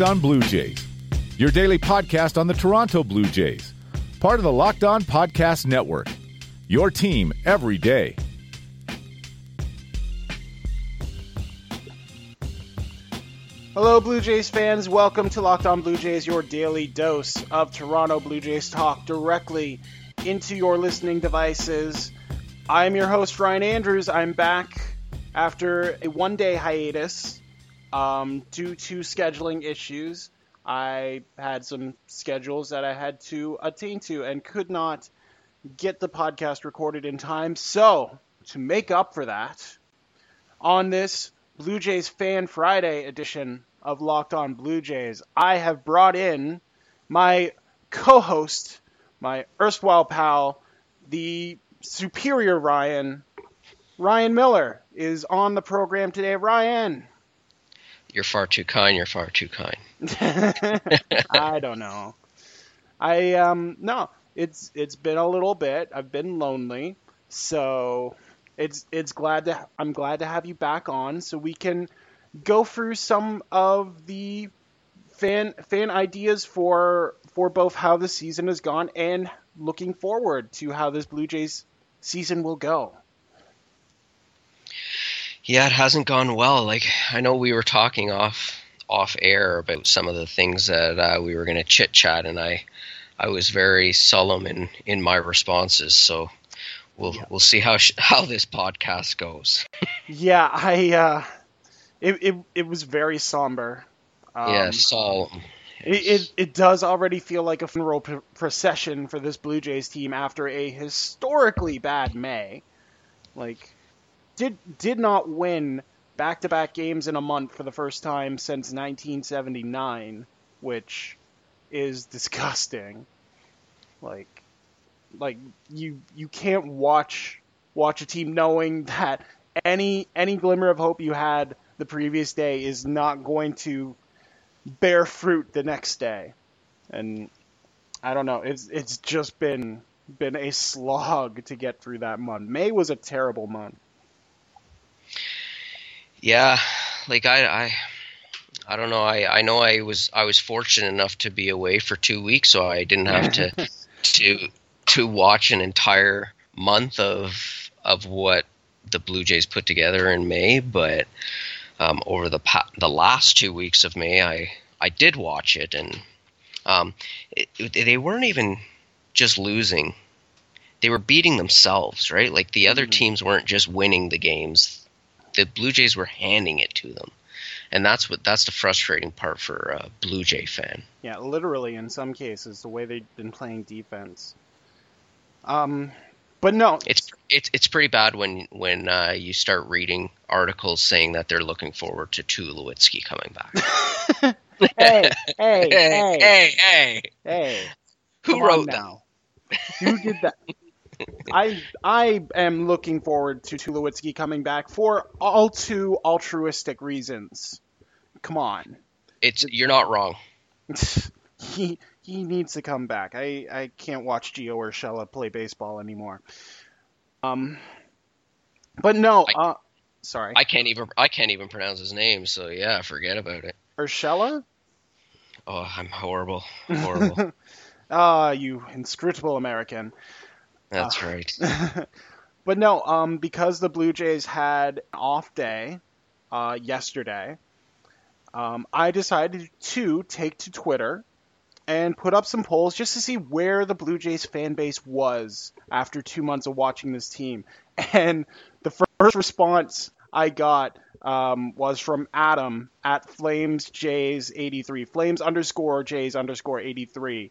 Locked On Blue Jays, your daily podcast on the Toronto Blue Jays, part of the Locked On Podcast Network. Your team every day. Hello, Blue Jays fans. Welcome to Locked On Blue Jays, your daily dose of Toronto Blue Jays talk directly into your listening devices. I'm your host, Ryan Andrews. I'm back after a one day hiatus um, due to scheduling issues. I had some schedules that I had to attain to and could not get the podcast recorded in time. So, to make up for that, on this Blue Jays Fan Friday edition of Locked On Blue Jays, I have brought in my co host, my erstwhile pal, the superior Ryan. Ryan Miller is on the program today. Ryan. You're far too kind. You're far too kind. I don't know. I um no, it's it's been a little bit. I've been lonely, so it's it's glad to I'm glad to have you back on so we can go through some of the fan fan ideas for for both how the season has gone and looking forward to how this Blue Jays season will go. Yeah, it hasn't gone well. Like I know we were talking off off air about some of the things that uh, we were going to chit chat, and I I was very solemn in in my responses. So we'll yeah. we'll see how sh- how this podcast goes. yeah, I uh, it, it it was very somber. Um, yeah, solemn. It, it, it does already feel like a funeral p- procession for this Blue Jays team after a historically bad May. Like, did did not win back to back games in a month for the first time since 1979, which is disgusting. Like, like you you can't watch watch a team knowing that any any glimmer of hope you had the previous day is not going to bear fruit the next day. And I don't know, it's it's just been been a slog to get through that month. May was a terrible month. Yeah, like I I I don't know. I, I know I was I was fortunate enough to be away for two weeks, so I didn't have to to to watch an entire month of of what the Blue Jays put together in May. But um, over the pa- the last two weeks of May, I I did watch it, and um, it, it, they weren't even just losing; they were beating themselves. Right, like the other mm-hmm. teams weren't just winning the games; the Blue Jays were handing it to them, and that's what that's the frustrating part for a Blue Jay fan. Yeah, literally in some cases, the way they've been playing defense. Um, but no, it's it's it's pretty bad when when uh, you start reading articles saying that they're looking forward to two Tulowitzki coming back. hey, hey, hey, hey, hey, hey! Who wrote that? Who did that? I I am looking forward to Tulowitzki coming back for all too altruistic reasons. Come on, it's you're not wrong. he he needs to come back. I, I can't watch Gio Urshela play baseball anymore. Um, but no, I, uh, sorry, I can't even I can't even pronounce his name. So yeah, forget about it. Urshela. Oh, I'm horrible, horrible. Ah, you inscrutable American. That's uh, right. but no, um, because the Blue Jays had an off day uh, yesterday, um, I decided to take to Twitter and put up some polls just to see where the Blue Jays fan base was after two months of watching this team. And the first response I got um, was from Adam at Flames Jays 83, Flames underscore Jays underscore 83.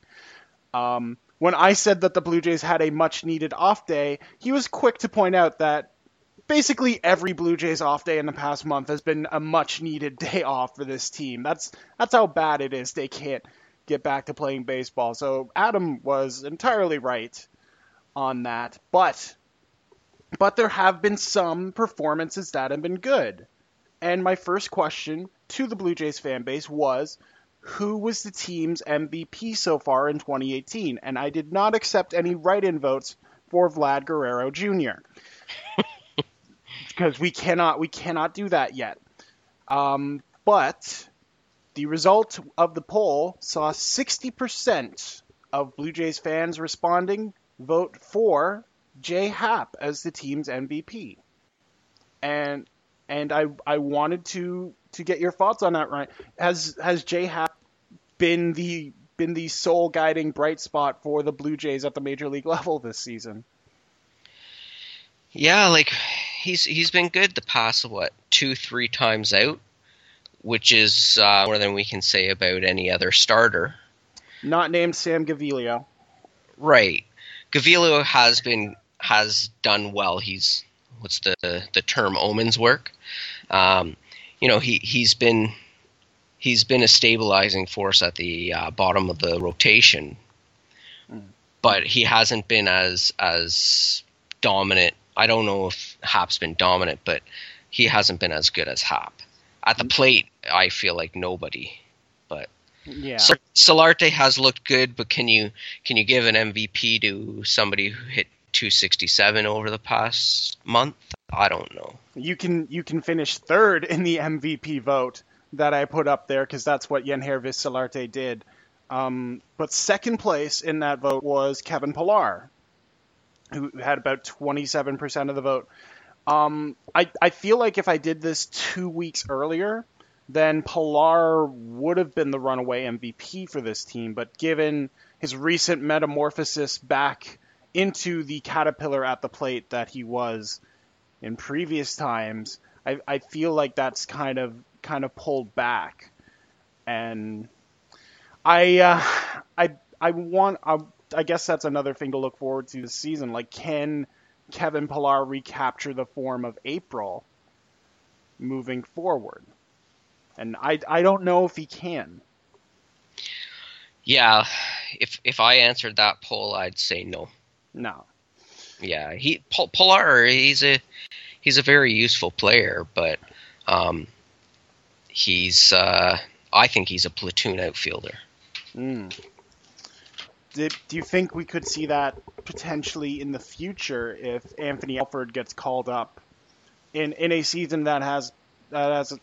Um, when I said that the Blue Jays had a much needed off day, he was quick to point out that basically every Blue Jays off day in the past month has been a much needed day off for this team. That's that's how bad it is. They can't get back to playing baseball. So Adam was entirely right on that. But but there have been some performances that have been good. And my first question to the Blue Jays fan base was who was the team's MVP so far in 2018? And I did not accept any write-in votes for Vlad Guerrero Jr. because we cannot we cannot do that yet. Um, but the result of the poll saw 60% of Blue Jays fans responding vote for Jay Happ as the team's MVP. And and I I wanted to to get your thoughts on that, Ryan. Has has Jay Happ been the been the sole guiding bright spot for the Blue Jays at the major league level this season? Yeah, like he's he's been good the past what two three times out, which is uh, more than we can say about any other starter. Not named Sam Gaviglio. Right, Gaviglio has been has done well. He's what's the the term omens work. Um, you know he he's been he's been a stabilizing force at the uh, bottom of the rotation, mm. but he hasn't been as as dominant. I don't know if Happ's been dominant, but he hasn't been as good as Happ. At the plate, I feel like nobody. But yeah, Solarte has looked good, but can you can you give an MVP to somebody who hit 267 over the past month? I don't know. You can you can finish third in the MVP vote that I put up there because that's what Yangervis Solarte did. Um, but second place in that vote was Kevin Pillar, who had about 27% of the vote. Um, I, I feel like if I did this two weeks earlier, then Pillar would have been the runaway MVP for this team. But given his recent metamorphosis back into the caterpillar at the plate that he was in previous times, I, I feel like that's kind of kind of pulled back, and I uh, I I want I, I guess that's another thing to look forward to this season. Like, can Kevin Pillar recapture the form of April moving forward? And I I don't know if he can. Yeah, if if I answered that poll, I'd say no. No. Yeah, he Pillar he's a he's a very useful player, but um, he's uh, I think he's a platoon outfielder. Mm. do you think we could see that potentially in the future if Anthony Alford gets called up in in a season that has that has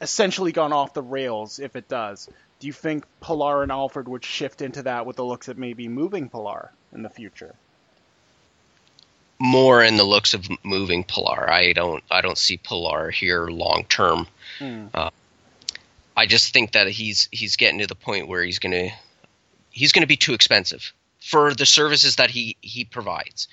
essentially gone off the rails? If it does, do you think Pillar and Alford would shift into that with the looks at maybe moving Pillar in the future? More in the looks of moving Pillar. I don't I don't see Pillar here long term. Mm. Uh, I just think that he's he's getting to the point where he's gonna he's gonna be too expensive for the services that he he provides,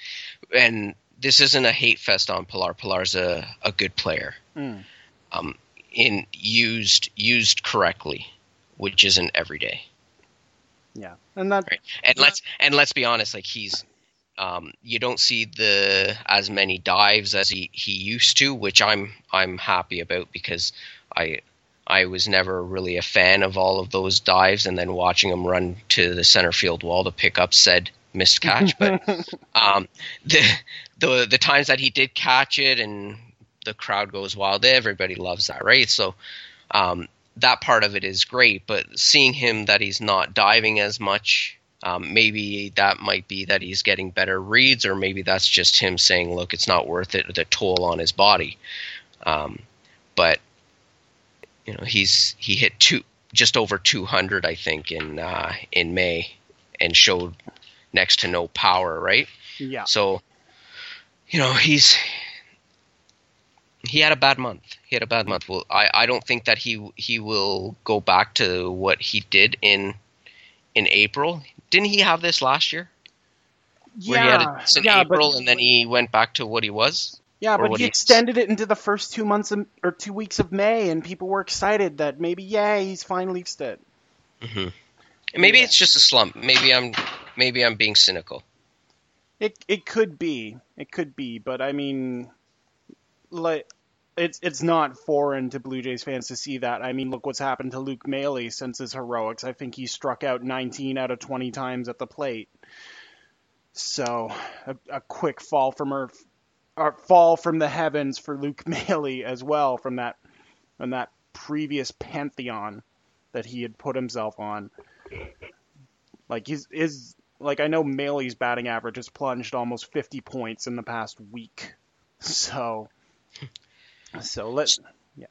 and this isn't a hate fest on Pillar. Pillar's a a good player, mm. um, in used used correctly, which isn't every day. Yeah, and that right. and let's and let's be honest, like he's um, you don't see the as many dives as he, he used to, which I'm I'm happy about because I I was never really a fan of all of those dives, and then watching him run to the center field wall to pick up said missed catch. But um, the the the times that he did catch it, and the crowd goes wild, everybody loves that, right? So um, that part of it is great. But seeing him that he's not diving as much. Um, maybe that might be that he's getting better reads, or maybe that's just him saying, "Look, it's not worth it." The toll on his body. Um, but you know he's he hit two just over 200 I think in uh, in May and showed next to no power right yeah so you know he's he had a bad month he had a bad month well I, I don't think that he he will go back to what he did in in April didn't he have this last year yeah Where he had it in yeah, April but, and then he went back to what he was yeah, but he extended it into the first two months of, or two weeks of May, and people were excited that maybe, yeah, he's finally it. Mm-hmm. Maybe yeah. it's just a slump. Maybe I'm maybe I'm being cynical. It it could be. It could be, but I mean, like it's it's not foreign to Blue Jays fans to see that. I mean, look what's happened to Luke Maile since his heroics. I think he struck out 19 out of 20 times at the plate. So a, a quick fall from earth or fall from the heavens for Luke Maile as well from that from that previous pantheon that he had put himself on. Like his his like I know Maile's batting average has plunged almost 50 points in the past week. So so let's yeah.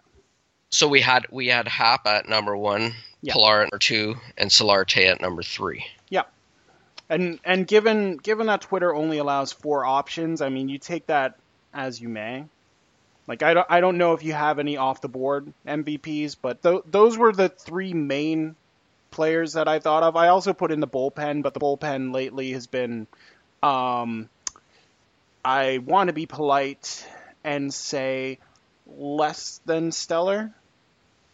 so we had we had Happ at number one, Yeah. Pillar at number two, and Solarte at number three. Yeah. And and given given that Twitter only allows four options, I mean, you take that as you may. Like I don't I don't know if you have any off the board MVPs, but th- those were the three main players that I thought of. I also put in the bullpen, but the bullpen lately has been um I want to be polite and say less than stellar.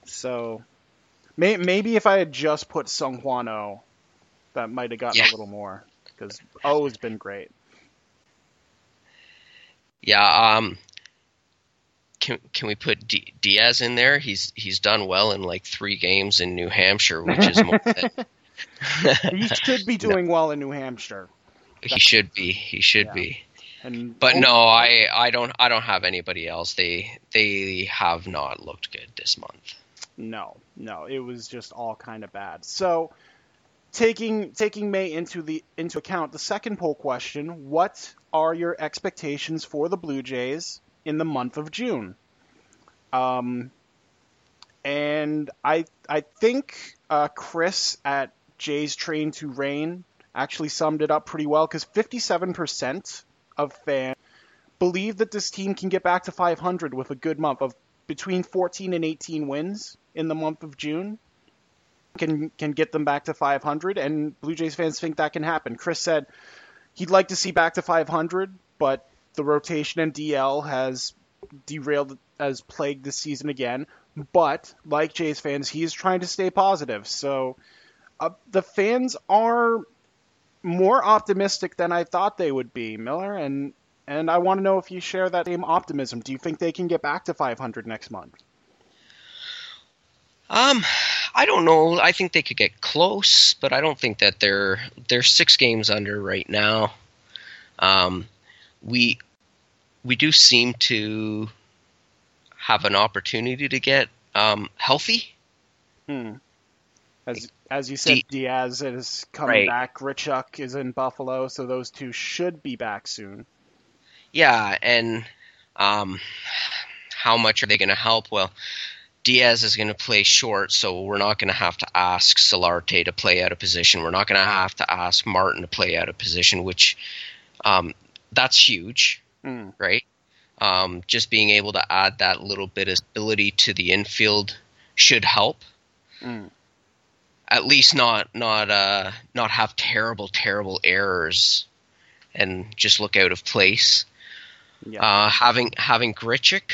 So may, maybe if I had just put Seung Hwan Oh, that might have gotten Yeah. a little more because O has been great. Yeah. Um. Can can we put D- Diaz in there? He's he's done well in like three games in New Hampshire, which is more than He should be doing well in New Hampshire. he should be. He should Yeah. be. And But no, I, I don't I don't have anybody else. They they have not looked good this month. No, no, it was just all kind of bad. So, taking taking May into the into account, the second poll question: What are your expectations for the Blue Jays in the month of June? Um, and I I think uh, Chris at Jays Train to Rain actually summed it up pretty well because 57% of fans believe that this team can get back to 500 with a good month of between 14 and 18 wins in the month of June can can get them back to 500 and Blue Jays fans think that can happen. Chris said he'd like to see back to 500, but the rotation and DL has derailed has plagued this season again. But like Jays fans, he is trying to stay positive. So uh, the fans are more optimistic than I thought they would be, Miller, and and I want to know if you share that same optimism. Do you think they can get back to 500 next month? Um, I don't know. I think they could get close, but I don't think that they're they're six games under right now. Um, we we do seem to have an opportunity to get um, healthy. Hmm. As as you said, D- Diaz is coming Right. back. Grichuk is in Buffalo, so those two should be back soon. Yeah, and um, how much are they going to help? Well, Diaz is going to play short, so we're not going to have to ask Solarte to play out of position. We're not going to have to ask Martin to play out of position, which um, that's huge, Hmm. right? Um, just being able to add that little bit of ability to the infield should help. Hmm. At least not not uh, not have terrible terrible errors and just look out of place. Yeah. Uh, having having Grichuk,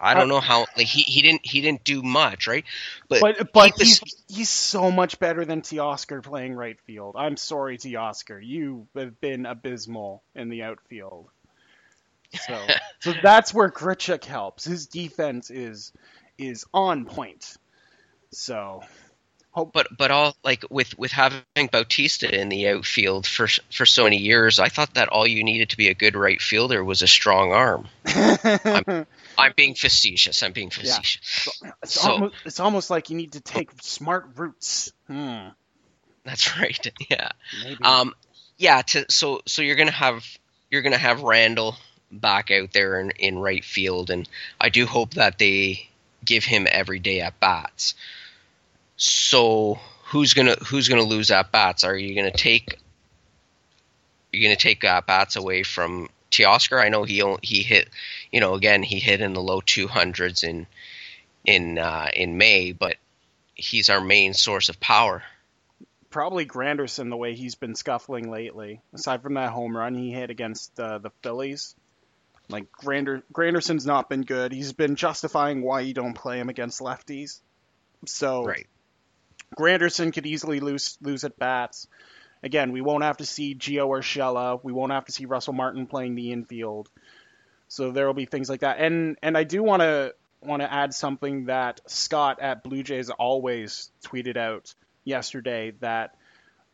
I don't know how like he, he didn't he didn't do much, right? But but but this- he's he's so much better than Teoscar playing right field. I'm sorry, Teoscar. You have been abysmal in the outfield. So so that's where Grichuk helps. His defense is is on point. So but but all like with with having Bautista in the outfield for for so many years, I thought that all you needed to be a good right fielder was a strong arm. I'm I'm, being facetious. I'm being Yeah. facetious. it's, So- almost, it's almost like you need to take smart routes. Hmm. That's right. Yeah. Maybe. Um, yeah. To, so so you're gonna have you're gonna have Randall back out there in, in right field, and I do hope that they give him every day at bats. So who's gonna who's gonna lose at bats? Are you gonna take you're gonna take at bats away from Teoscar? I know he he hit you know again he hit in the low two hundreds in in uh, in May, but he's our main source of power. Probably Granderson the way he's been scuffling lately. Aside from that home run he hit against uh, the Phillies, like Grander Granderson's not been good. He's been justifying why you don't play him against lefties. So Right. Granderson could easily lose lose at bats. Again, we won't have to see Gio Urshela. We won't have to see Russell Martin playing the infield. So there will be things like that. And and I do want to want to add something that Scott at Blue Jays always tweeted out yesterday that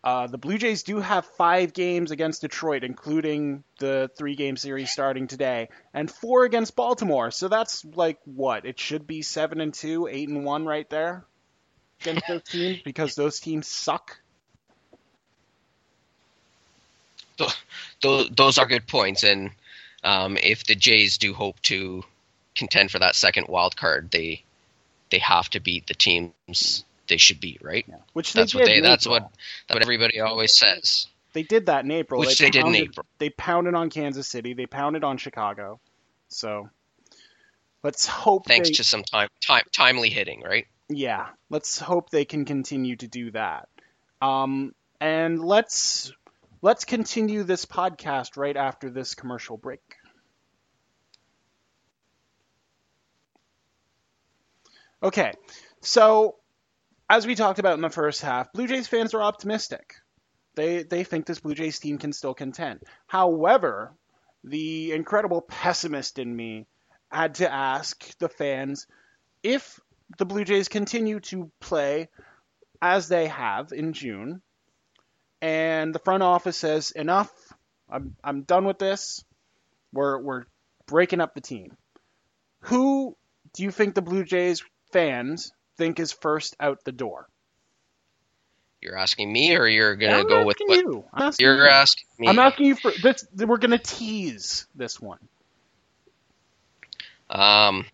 uh, the Blue Jays do have five games against Detroit, including the three game series starting today, and four against Baltimore. So that's like what? It should be seven and two, eight and one right there against those teams because those teams suck. those, those are good points. And um, if the Jays do hope to contend for that second wild card, they they have to beat the teams they should beat, right? Yeah. Which That's they what did they. That's April. what that's what everybody always says. they did that in April. Which they did in pounded- April. They pounded on Kansas City. They pounded on Chicago. So let's hope. Thanks they, to some time, time timely hitting, right? Yeah, let's hope they can continue to do that. Um, and let's let's continue this podcast right after this commercial break. Okay, so as we talked about in the first half, Blue Jays fans are optimistic. They they think this Blue Jays team can still contend. However, the incredible pessimist in me had to ask the fans if the Blue Jays continue to play as they have in June, and the front office says enough, I'm I'm done with this. We're we're breaking up the team. Who do you think the Blue Jays fans think is first out the door? You're asking me, or you're gonna I'm go with what you. I'm asking you're you. asking me? I'm asking you for this. We're gonna tease this one. Um,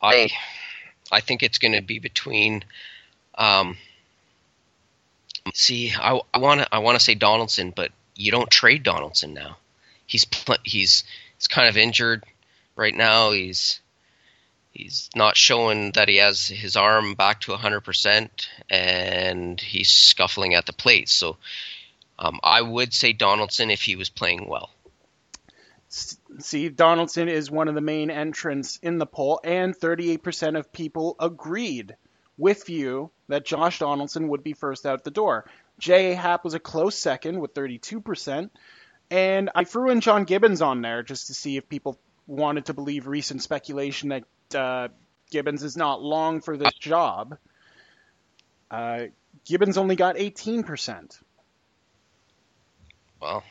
I I think it's going to be between. Um, see, I want to I want to say Donaldson, but you don't trade Donaldson now. He's pl- he's he's kind of injured right now. He's he's not showing that he has his arm back to 100% and he's scuffling at the plate. So um, I would say Donaldson if he was playing well. See, Donaldson is one of the main entrants in the poll, and 38% of people agreed with you that Josh Donaldson would be first out the door. J.A. Happ was a close second with 32%, and I threw in John Gibbons on there just to see if people wanted to believe recent speculation that uh, Gibbons is not long for this job. Uh, Gibbons only got 18%. Well,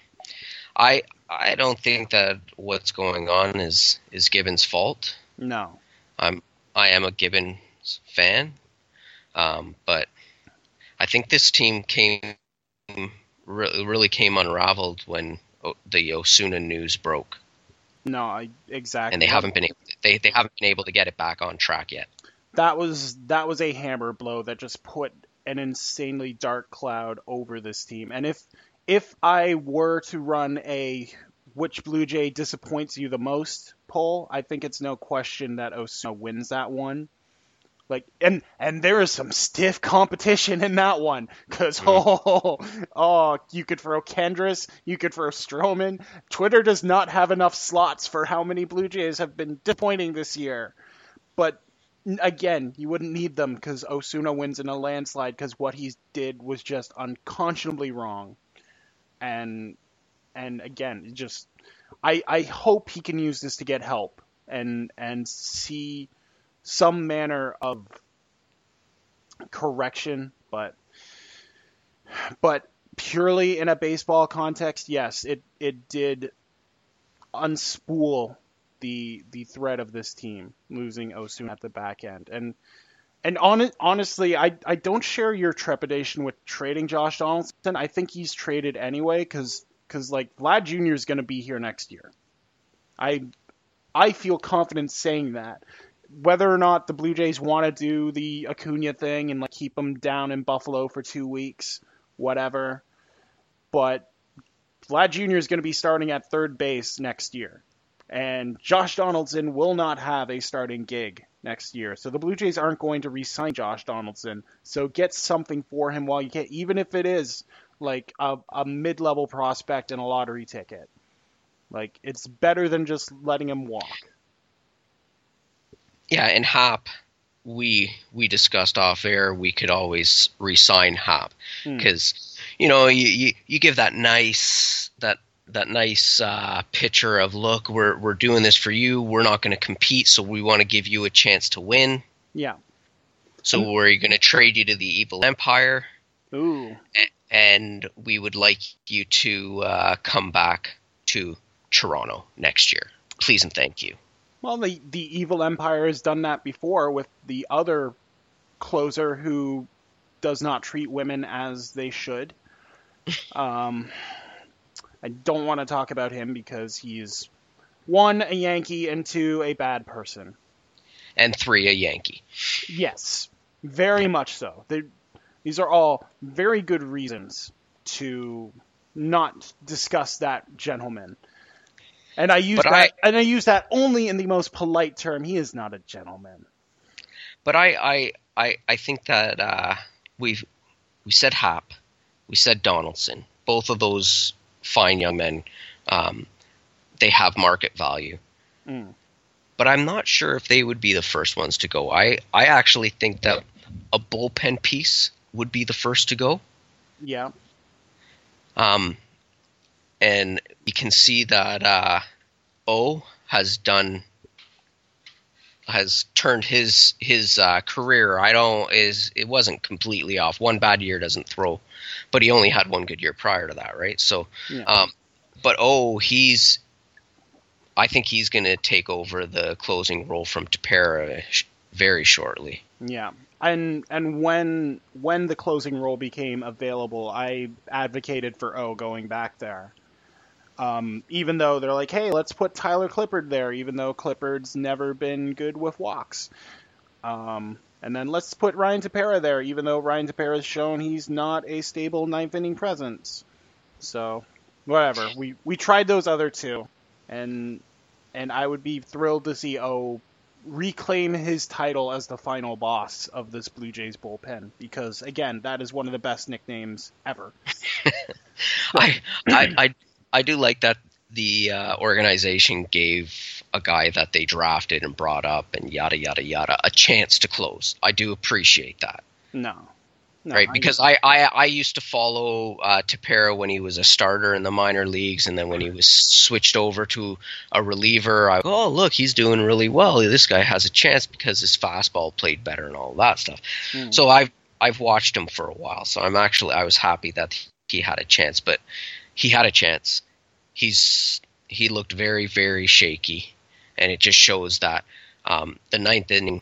I I don't think that what's going on is is Gibbons' fault. No. I'm I am a Gibbons fan, um, but I think this team came really, really came unraveled when o- the Osuna news broke, No, I, exactly. and they haven't been able, they they haven't been able to get it back on track yet. that was that was a hammer blow that just put an insanely dark cloud over this team. And if if I were to run a which Blue Jay disappoints you the most poll, I think it's no question that Osuna wins that one. Like and and there is some stiff competition in that one because hmm. oh oh you could throw Kendrys, you could throw Stroman. Twitter does not have enough slots for how many Blue Jays have been disappointing this year. But again, you wouldn't need them because Osuna wins in a landslide because what he did was just unconscionably wrong. And and again, just I I hope he can use this to get help and and see some manner of correction, but but purely in a baseball context, yes, it it did unspool the the thread of this team losing Osuna at the back end. And and on honestly, I I don't share your trepidation with trading Josh Donaldson. I think he's traded anyway because because like Vlad Jr. is going to be here next year. I I feel confident saying that. Whether or not the Blue Jays want to do the Acuna thing and like keep him down in Buffalo for two weeks, whatever. But Vlad Jr. is going to be starting at third base next year. And Josh Donaldson will not have a starting gig next year. So the Blue Jays aren't going to re sign Josh Donaldson. So get something for him while you can, even if it is like a, a mid level prospect and a lottery ticket. Like, it's better than just letting him walk. Yeah, and Happ, we we discussed off air. We could always re-sign Happ Hmm. because you know you, you you give that nice that that nice uh, picture of look we're we're doing this for you. We're not going to compete, so we want to give you a chance to win. Yeah. So we're going to trade you to the evil empire, Ooh. and we would like you to uh, come back to Toronto next year. Please and thank you. Well, the the evil empire has done that before with the other closer who does not treat women as they should. Um, I don't want to talk about him because he's one a Yankee and two a bad person. and three a Yankee. Yes, very much so. They, these are all very good reasons to not discuss that gentleman. And I use But that, I- and I use that only in the most polite term. He is not a gentleman. But I I I, I think that uh, we've we said Happ, we said Donaldson. Both of those fine young men, um, they have market value. Mm. But I'm not sure if they would be the first ones to go. I I actually think that a bullpen piece would be the first to go. Yeah, Um, and you can see that uh, O has done has turned his his uh, career. I don't is it wasn't completely off. One bad year doesn't throw, but he only had one good year prior to that, right? So, Yeah. um, but oh, he's. I think he's going to take over the closing role from Tepera sh- very shortly. yeah. And and when when the closing role became available, I advocated for O going back there. Um, even though they're like, hey, let's put Tyler Clippard there, even though Clippard's never been good with walks. Um, and then let's put Ryan Tepera there, even though Ryan Tepera has shown he's not a stable ninth inning presence. So, whatever. We we tried those other two, and and I would be thrilled to see O reclaim his title as the final boss of this Blue Jays bullpen because again, that is one of the best nicknames ever. I, I, I, I do like that the uh, organization gave a guy that they drafted and brought up and yada yada yada a chance to close. I do appreciate that, No. No, right? Because I, I, I used to follow uh, Tepera when he was a starter in the minor leagues, and then when he was switched over to a reliever, I oh look, he's doing really well. This guy has a chance because his fastball played better and all that stuff. Mm. So I've I've watched him for a while, so I'm actually I was happy that he had a chance, but he had a chance. He's he looked very very shaky, and it just shows that um, the ninth inning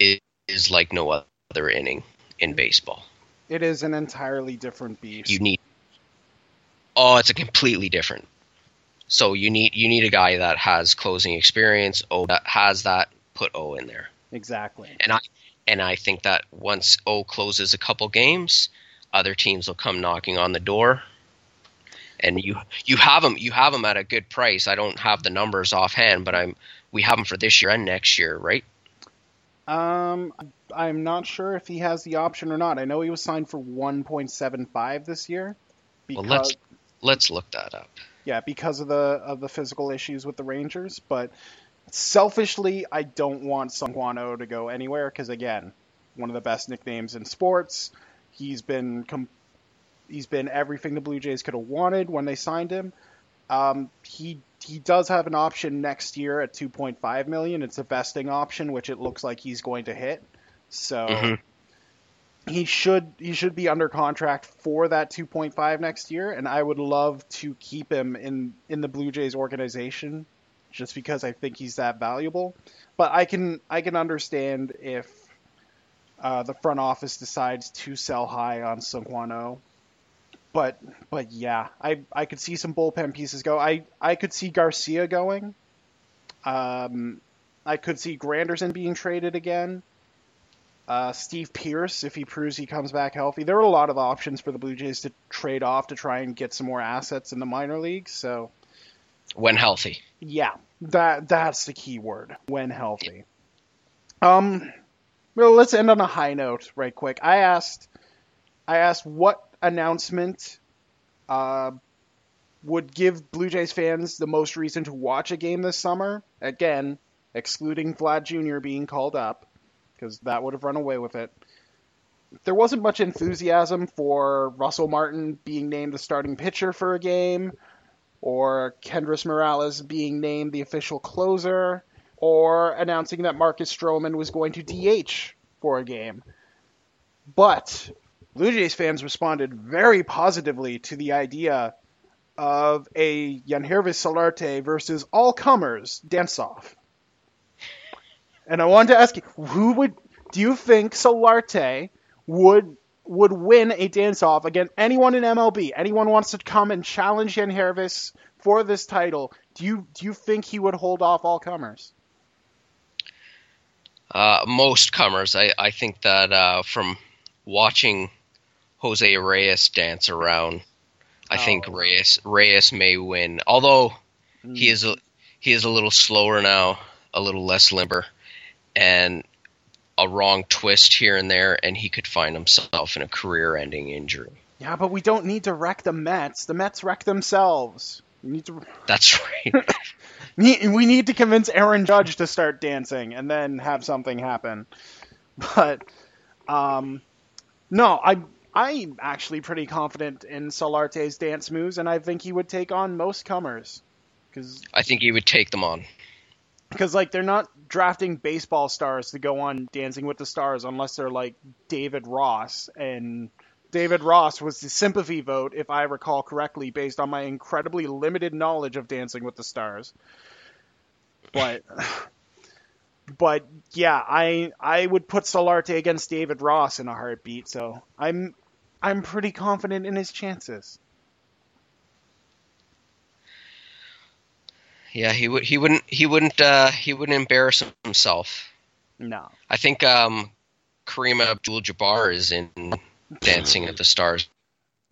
is, is like no other inning in baseball. it is an entirely different beast. You need oh, it's a completely different. So you need you need a guy that has closing experience. Oh, that has that. Put O in there. exactly. and I and I think that once O closes a couple games, other teams will come knocking on the door, and you you have them you have them at a good price. I don't have the numbers offhand, but I'm we have them for this year and next year, right? Um, I'm not sure if he has the option or not. I know he was signed for 1.75 this year. Well, let's let's look that up. yeah, because of the of the physical issues with the Rangers. But selfishly, I don't want Sungwano to go anywhere because again, one of the best nicknames in sports. He's been com- he's been everything the Blue Jays could have wanted when they signed him. Um, he he does have an option next year at 2.5 million. It's a vesting option, which it looks like he's going to hit. So Mhm. he should he should be under contract for that 2.5 next year, and I would love to keep him in in the Blue Jays organization, just because I think he's that valuable. But I can I can understand if uh, the front office decides to sell high on Sungwano. But but yeah, I I could see some bullpen pieces go. I I could see Garcia going. Um, I could see Granderson being traded again. Uh, Steve Pearce, if he proves he comes back healthy, there are a lot of options for the Blue Jays to trade off to try and get some more assets in the minor leagues. So When healthy, yeah, that that's the key word when healthy. Um, well, let's end on a high note, right quick. I asked, I asked what announcement, uh, would give Blue Jays fans the most reason to watch a game this summer. Again, excluding Vlad Jr. being called up, because that would have run away with it. There wasn't much enthusiasm for Russell Martin being named the starting pitcher for a game or Kendrys Morales being named the official closer, or announcing that Marcus Stroman was going to DH for a game. But Blue Jays fans responded very positively to the idea of a Yangervis Solarte versus all comers dance off. And I wanted to ask you, who would do you think Solarte would would win a dance off against anyone in MLB? Anyone wants to come and challenge Yangervis for this title? Do you do you think he would hold off all comers? Uh, most comers, I, I think that uh, from watching Jose Reyes dance around, I think Oh. Reyes Reyes may win. Although Hmm. he is a, he is a little slower now, a little less limber, and a wrong twist here and there, and he could find himself in a career-ending injury. Yeah, but we don't need to wreck the Mets. The Mets wreck themselves. We need to That's right. we need to convince Aaron Judge to start dancing and then have something happen. But um, no, I I'm actually pretty confident in Solarte's dance moves, and I think he would take on most comers. Because I think he would take them on. because like they're not drafting baseball stars to go on Dancing with the Stars unless they're like David Ross and David Ross was the sympathy vote if I recall correctly based on my incredibly limited knowledge of Dancing with the Stars. But but yeah, I I would put Solarte against David Ross in a heartbeat, so I'm I'm pretty confident in his chances. Yeah, he would. He wouldn't. He wouldn't. Uh, he wouldn't embarrass himself. No. I think um, Kareem Abdul-Jabbar is in Dancing at the Stars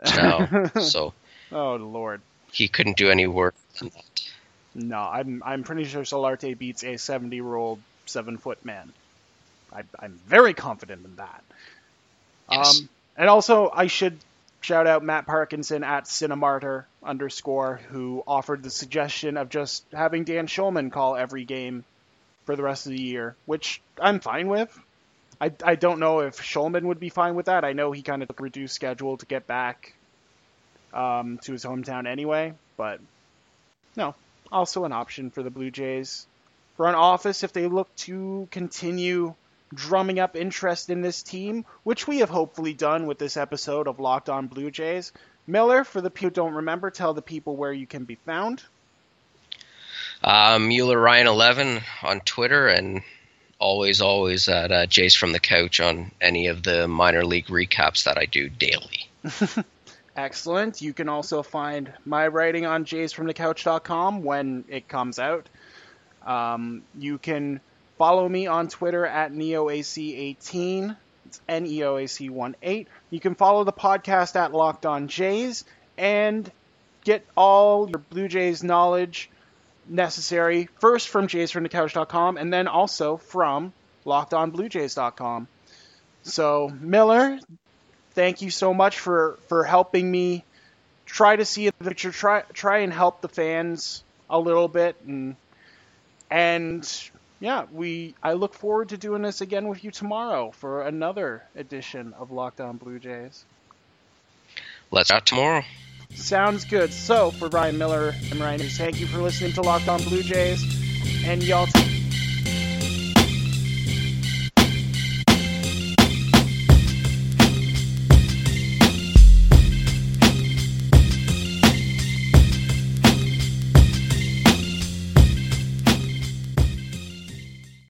now, so oh lord. he couldn't do any work. than that. No, I'm I'm pretty sure Solarte beats a 70 year old seven foot man. I, I'm very confident in that. Yes. Um, and also, I should shout out Matt Parkinson at Cinemartyr underscore who offered the suggestion of just having Dan Shulman call every game for the rest of the year, which I'm fine with. I, I don't know if Shulman would be fine with that. I know he kind of took a reduced schedule to get back um, to his hometown anyway, but no, also an option for the Blue Jays. Front office, if they look to continue drumming up interest in this team, which we have hopefully done with this episode of Locked On Blue Jays. Miller, for the people who don't remember, tell the people where you can be found. Uh, Mueller Ryan eleven on Twitter and always always at uh, Jays from the couch on any of the minor league recaps that I do daily. Excellent. You can also find my writing on jaysfromthecouch.com when it comes out. Um, you can follow me on Twitter at NeoAC18. It's N E O A C 1 8. You can follow the podcast at Locked On Jays and get all your Blue Jays knowledge necessary first from jaysfromthecouch.com and then also from lockedonbluejays.com. So, Miller, thank you so much for for helping me try to see the picture try try and help the fans a little bit and and yeah we i look forward to doing this again with you tomorrow for another edition of Locked On blue jays Let's out tomorrow. sounds good so for ryan miller and ryan thank you for listening to Locked On blue jays and y'all take